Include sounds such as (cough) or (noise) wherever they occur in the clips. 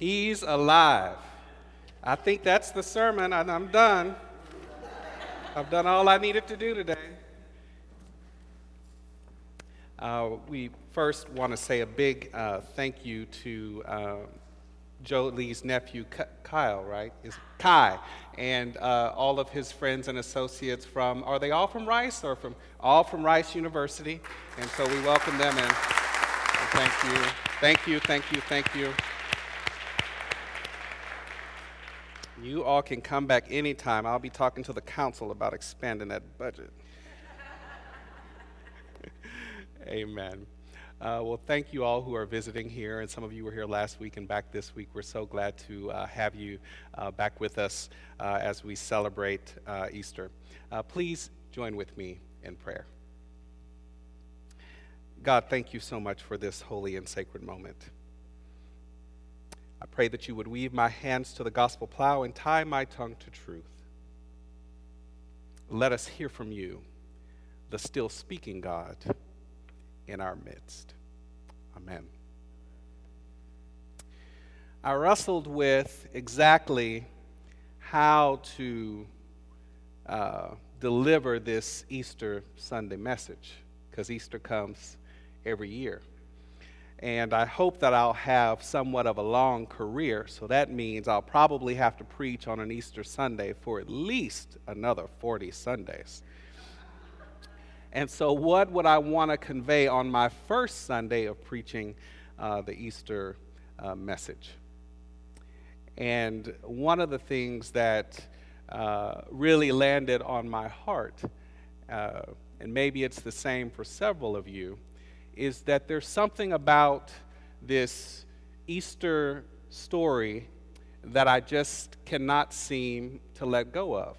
He's alive. I think that's the sermon, and I'm done. I've done all I needed to do today. Uh, we first want to say a big uh, thank you to uh, Joe Lee's nephew, Kyle, right? Is Kai, and uh, all of his friends and associates from, are they all from Rice or from, all from Rice University? And so we welcome them and thank you, thank you, thank you, thank you. You all can come back anytime. I'll be talking to the council about expanding that budget. (laughs) Amen. Uh, well, thank you all who are visiting here, and some of you were here last week and back this week. We're so glad to uh, have you uh, back with us uh, as we celebrate uh, Easter. Uh, please join with me in prayer. God, thank you so much for this holy and sacred moment. I pray that you would weave my hands to the gospel plow and tie my tongue to truth. Let us hear from you, the still speaking God, in our midst. Amen. I wrestled with exactly how to uh, deliver this Easter Sunday message, because Easter comes every year and I hope that I'll have somewhat of a long career. So that means I'll probably have to preach on an Easter Sunday for at least another 40 Sundays. And so, what would I want to convey on my first Sunday of preaching uh, the Easter uh, message? And one of the things that uh, really landed on my heart, uh, and maybe it's the same for several of you, is that there's something about this Easter story that I just cannot seem to let go of.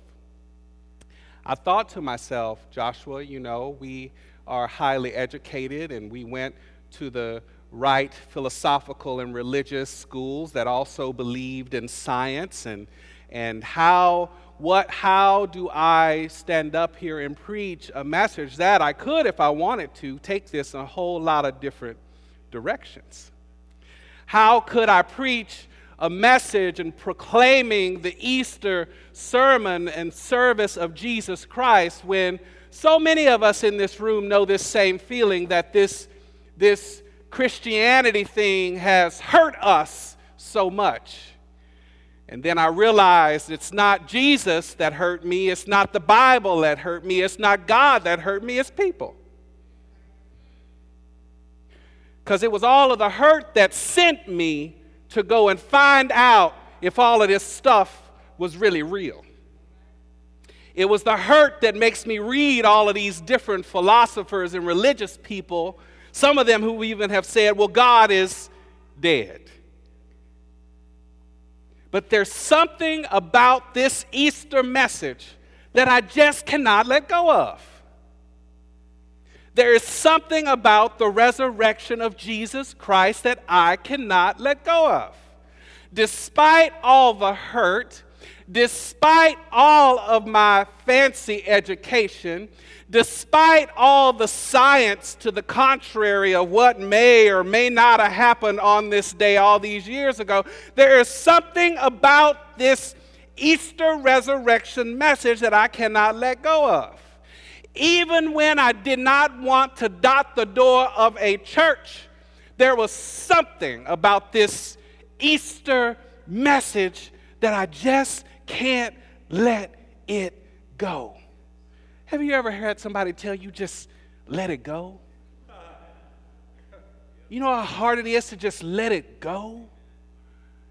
I thought to myself, Joshua, you know, we are highly educated and we went to the right philosophical and religious schools that also believed in science and, and how what how do I stand up here and preach a message that I could if I wanted to take this in a whole lot of different directions. How could I preach a message and proclaiming the Easter sermon and service of Jesus Christ when so many of us in this room know this same feeling that this, this Christianity thing has hurt us so much? And then I realized it's not Jesus that hurt me, it's not the Bible that hurt me, it's not God that hurt me, it's people. Because it was all of the hurt that sent me to go and find out if all of this stuff was really real. It was the hurt that makes me read all of these different philosophers and religious people, some of them who even have said, well, God is dead. But there's something about this Easter message that I just cannot let go of. There is something about the resurrection of Jesus Christ that I cannot let go of. Despite all the hurt, despite all of my fancy education, despite all the science to the contrary of what may or may not have happened on this day all these years ago, there is something about this Easter resurrection message that I cannot let go of. Even when I did not want to dot the door of a church, there was something about this Easter message that I just can't let it go. Have you ever heard somebody tell you just let it go? You know how hard it is to just let it go?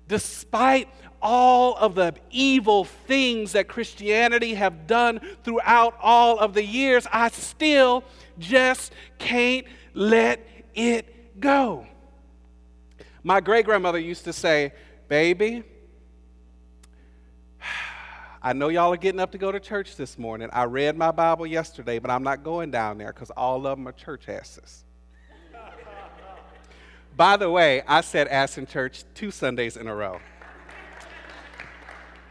Despite all of the evil things that Christianity have done throughout all of the years, I still just can't let it go. My great grandmother used to say, Baby, I know y'all are getting up to go to church this morning. I read my Bible yesterday, but I'm not going down there because all of them are church asses. By the way, I said ass in church two Sundays in a row.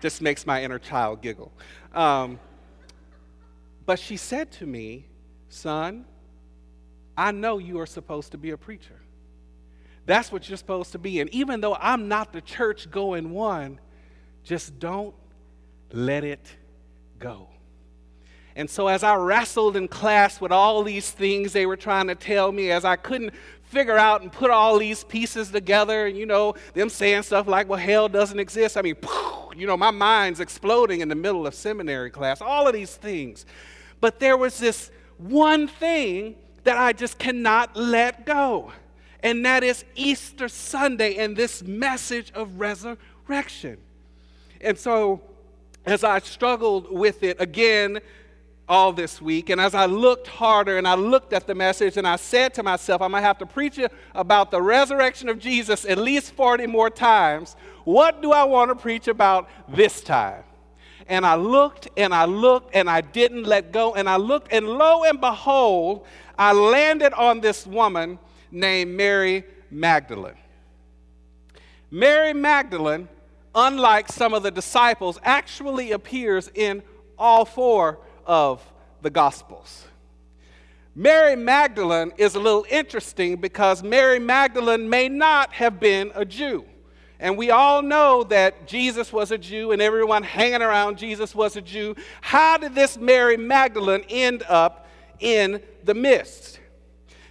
Just makes my inner child giggle. Um, but she said to me, Son, I know you are supposed to be a preacher. That's what you're supposed to be. And even though I'm not the church going one, just don't let it go. And so, as I wrestled in class with all these things they were trying to tell me, as I couldn't figure out and put all these pieces together, and you know, them saying stuff like, well, hell doesn't exist. I mean, you know, my mind's exploding in the middle of seminary class, all of these things. But there was this one thing that I just cannot let go, and that is Easter Sunday and this message of resurrection. And so, as I struggled with it again, all this week. And as I looked harder and I looked at the message, and I said to myself, I'm to have to preach about the resurrection of Jesus at least 40 more times. What do I want to preach about this time? And I looked and I looked and I didn't let go. And I looked, and lo and behold, I landed on this woman named Mary Magdalene. Mary Magdalene, unlike some of the disciples, actually appears in all four of the Gospels. Mary Magdalene is a little interesting because Mary Magdalene may not have been a Jew. And we all know that Jesus was a Jew and everyone hanging around Jesus was a Jew. How did this Mary Magdalene end up in the midst?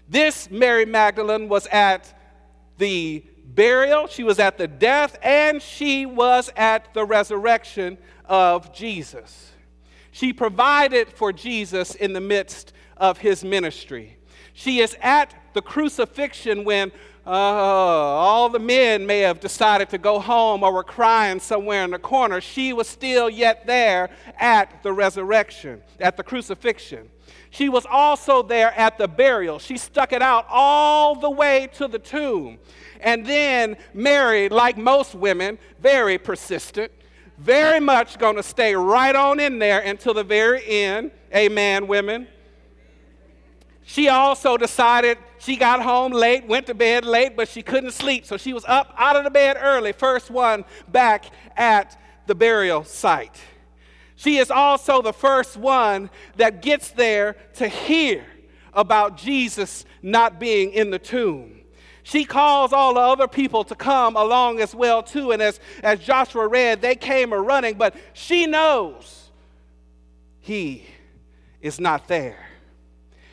This Mary Magdalene was at the burial, she was at the death, and she was at the resurrection of Jesus. She provided for Jesus in the midst of his ministry. She is at the crucifixion when uh, all the men may have decided to go home or were crying somewhere in the corner. She was still yet there at the resurrection, at the crucifixion. She was also there at the burial. She stuck it out all the way to the tomb. And then Mary, like most women, very persistent, very much going to stay right on in there until the very end. Amen, women. She also decided she got home late, went to bed late, but she couldn't sleep. So she was up out of the bed early, first one back at the burial site. She is also the first one that gets there to hear about Jesus not being in the tomb. She calls all the other people to come along as well too. And as, as Joshua read, they came a running, but she knows he is not there.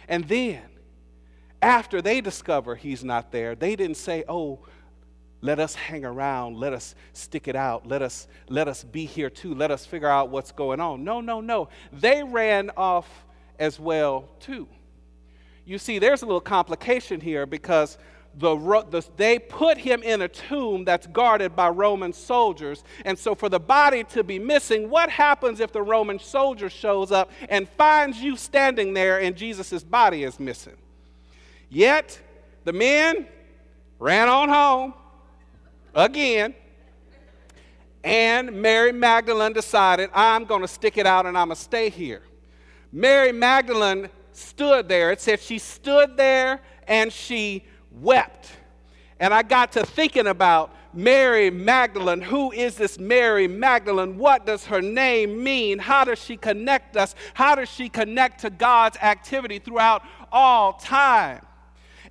And then, after they discover he's not there, they didn't say, oh, let us hang around. Let us stick it out. Let us let us be here too. Let us figure out what's going on. No no no. They ran off as well too. You see there's a little complication here because the, the, they put him in a tomb that's guarded by Roman soldiers. And so, for the body to be missing, what happens if the Roman soldier shows up and finds you standing there and Jesus' body is missing? Yet, the men ran on home again, and Mary Magdalene decided, I'm going to stick it out and I'm going to stay here. Mary Magdalene stood there. It said she stood there and she wept. And I got to thinking about Mary Magdalene. Who is this Mary Magdalene? What does her name mean? How does she connect us? How does she connect to God's activity throughout all time?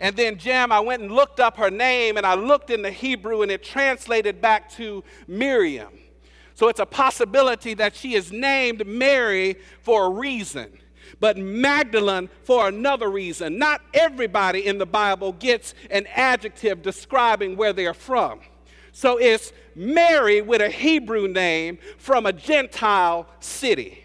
And then, Jam, I went and looked up her name and I looked in the Hebrew and it translated back to Miriam. So it's a possibility that she is named Mary for a reason but Magdalene for another reason. Not everybody in the Bible gets an adjective describing where they're from. So it's Mary with a Hebrew name from a Gentile city.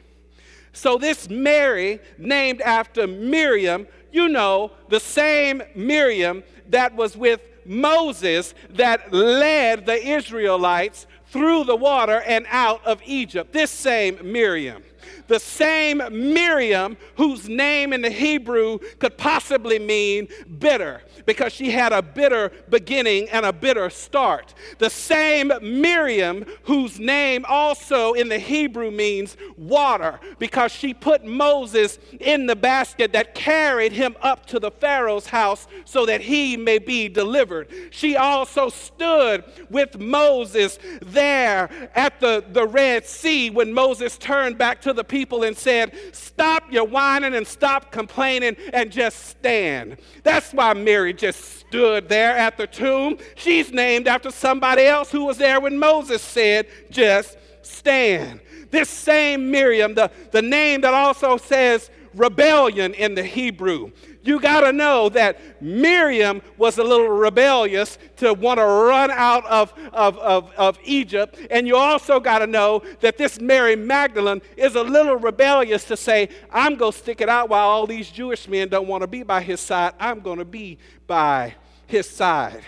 So this Mary, named after Miriam, you know, the same Miriam that was with Moses that led the Israelites through the water and out of Egypt. This same Miriam the same Miriam whose name in the Hebrew could possibly mean bitter because she had a bitter beginning and a bitter start. The same Miriam whose name also in the Hebrew means water because she put Moses in the basket that carried him up to the Pharaoh's house so that he may be delivered. She also stood with Moses there at the, the Red Sea when Moses turned back to the people and said, Stop your whining and stop complaining and just stand. That's why Mary just stood there at the tomb. She's named after somebody else who was there when Moses said, Just stand. This same Miriam, the, the name that also says rebellion in the Hebrew. You got to know that Miriam was a little rebellious to want to run out of, of, of, of Egypt. And you also got to know that this Mary Magdalene is a little rebellious to say, I'm going to stick it out while all these Jewish men don't want to be by his side. I'm going to be by his side.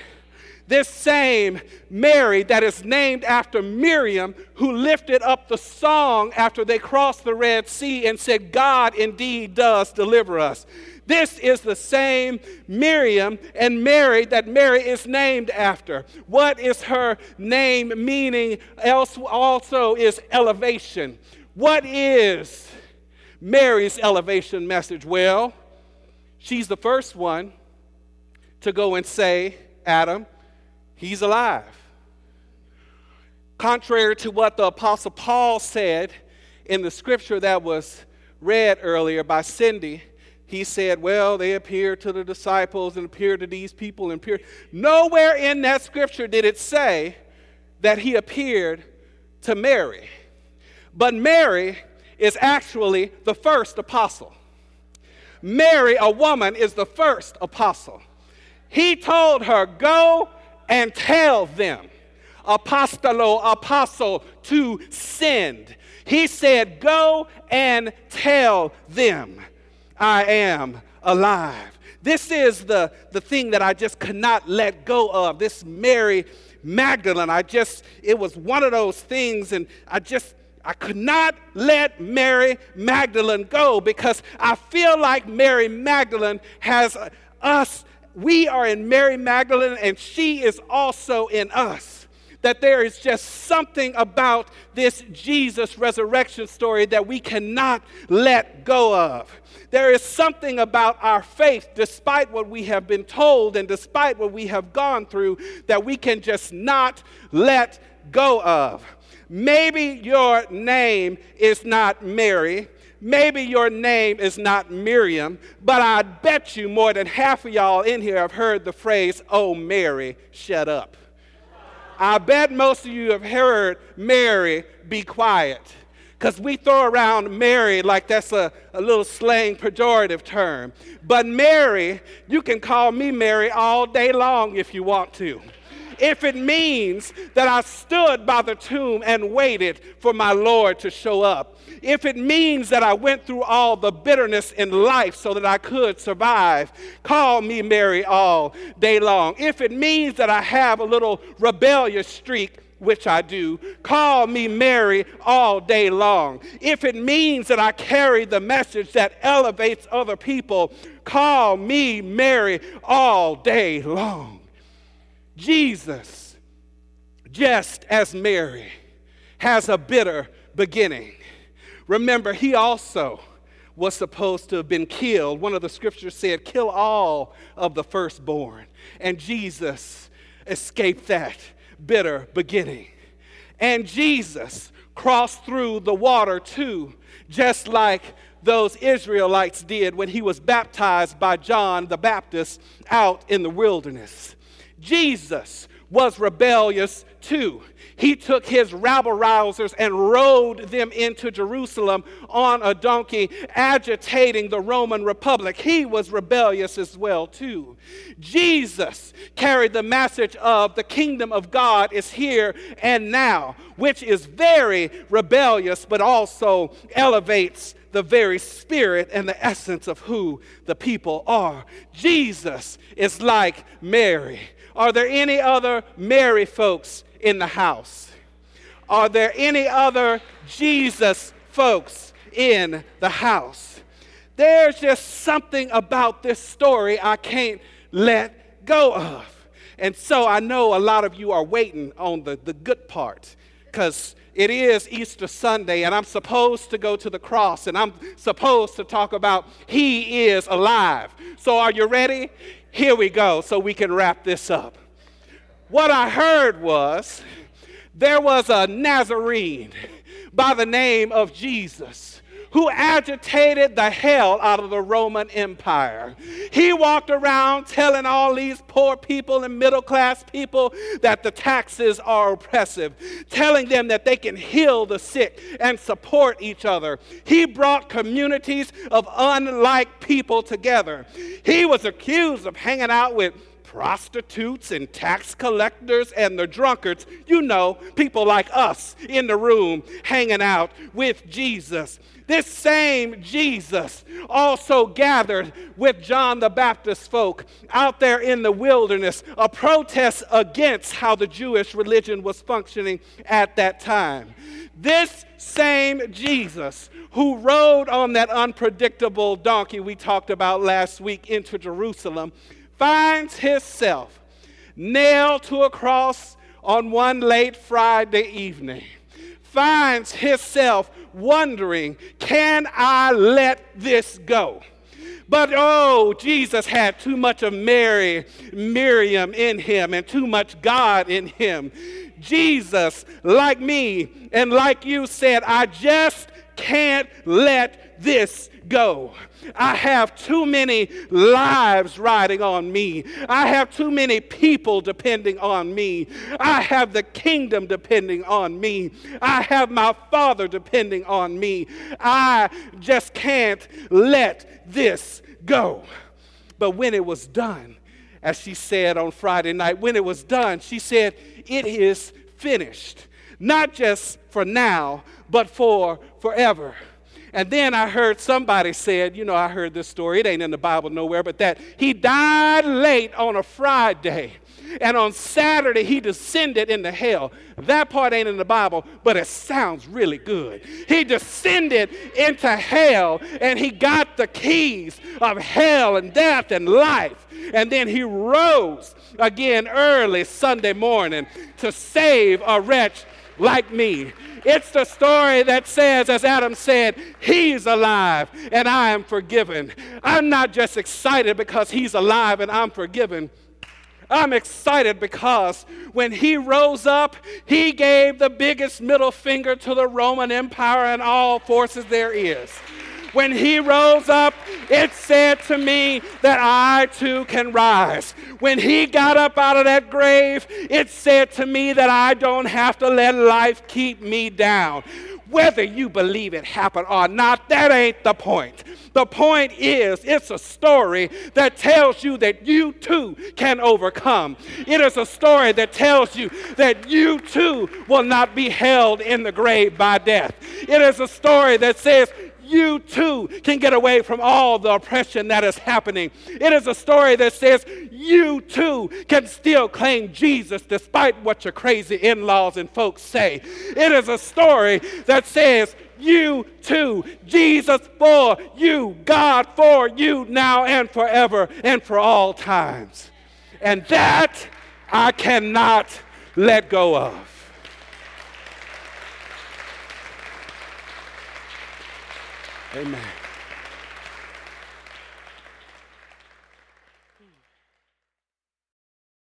This same Mary that is named after Miriam, who lifted up the song after they crossed the Red Sea and said, God indeed does deliver us. This is the same Miriam and Mary that Mary is named after. What is her name meaning? Else also is elevation. What is Mary's elevation message? Well, she's the first one to go and say, Adam, he's alive. Contrary to what the Apostle Paul said in the scripture that was read earlier by Cindy, he said, Well, they appeared to the disciples and appeared to these people and appeared. Nowhere in that scripture did it say that he appeared to Mary. But Mary is actually the first apostle. Mary, a woman, is the first apostle. He told her, Go and tell them. Apostolo, apostle, to send. He said, Go and tell them. I am alive. This is the, the thing that I just could not let go of. This Mary Magdalene, I just, it was one of those things, and I just, I could not let Mary Magdalene go because I feel like Mary Magdalene has us. We are in Mary Magdalene, and she is also in us that there is just something about this Jesus resurrection story that we cannot let go of. There is something about our faith, despite what we have been told and despite what we have gone through, that we can just not let go of. Maybe your name is not Mary. Maybe your name is not Miriam, but I bet you more than half of y'all in here have heard the phrase, Oh, Mary, shut up. I bet most of you have heard Mary be quiet. Because we throw around Mary like that's a, a little slang pejorative term. But Mary, you can call me Mary all day long if you want to if it means that I stood by the tomb and waited for my Lord to show up, if it means that I went through all the bitterness in life so that I could survive, call me Mary all day long. If it means that I have a little rebellious streak, which I do, call me Mary all day long. If it means that I carry the message that elevates other people, call me Mary all day long. Jesus, just as Mary, has a bitter beginning. Remember, he also was supposed to have been killed. One of the scriptures said, Kill all of the firstborn. And Jesus escaped that bitter beginning. And Jesus crossed through the water too, just like those Israelites did when he was baptized by John the Baptist out in the wilderness. Jesus was rebellious too. He took his rabble rousers and rode them into Jerusalem on a donkey, agitating the Roman Republic. He was rebellious as well, too. Jesus carried the message of the kingdom of God is here and now, which is very rebellious, but also elevates the very spirit and the essence of who the people are. Jesus is like Mary. Are there any other Mary folks in the house? Are there any other Jesus folks in the house? There's just something about this story I can't let go of. And so I know a lot of you are waiting on the, the good part because it is Easter Sunday, and I'm supposed to go to the cross, and I'm supposed to talk about He is alive. So, are you ready? Here we go, so we can wrap this up. What I heard was there was a Nazarene by the name of Jesus who agitated the hell out of the Roman Empire. He walked around telling all these poor people and middle class people that the taxes are oppressive, telling them that they can heal the sick and support each other. He brought communities of unlike people together. He was accused of hanging out with prostitutes and tax collectors and the drunkards, you know, people like us in the room hanging out with Jesus. This same Jesus also gathered with John the Baptist folk out there in the wilderness, a protest against how the Jewish religion was functioning at that time. This same Jesus who rode on that unpredictable donkey we talked about last week into Jerusalem finds himself nailed to a cross on one late Friday evening, finds himself wondering, can I let this go? But oh, Jesus had too much of Mary, Miriam in him and too much God in him. Jesus, like me and like you, said, I just can't let this go. I have too many lives riding on me. I have too many people depending on me. I have the kingdom depending on me. I have my father depending on me. I just can't let this go. But when it was done, as she said on Friday night, when it was done, she said, It is finished. Not just for now, but for forever. And then I heard somebody said, you know, I heard this story, it ain't in the Bible nowhere, but that he died late on a Friday. And on Saturday, he descended into hell. That part ain't in the Bible, but it sounds really good. He descended into hell and he got the keys of hell and death and life. And then he rose again early Sunday morning to save a wretch like me. It's the story that says, as Adam said, He's alive and I am forgiven. I'm not just excited because He's alive and I'm forgiven. I'm excited because when he rose up, he gave the biggest middle finger to the Roman Empire and all forces there is when he rose up, it said to me that I too can rise. When he got up out of that grave, it said to me that I don't have to let life keep me down. Whether you believe it happened or not, that ain't the point. The point is, it's a story that tells you that you too can overcome. It is a story that tells you that you too will not be held in the grave by death. It is a story that says you too can get away from all the oppression that is happening. It is a story that says you too can still claim Jesus despite what your crazy in laws and folks say. It is a story that says you too, Jesus for you, God for you now and forever and for all times. And that I cannot let go of. Amen.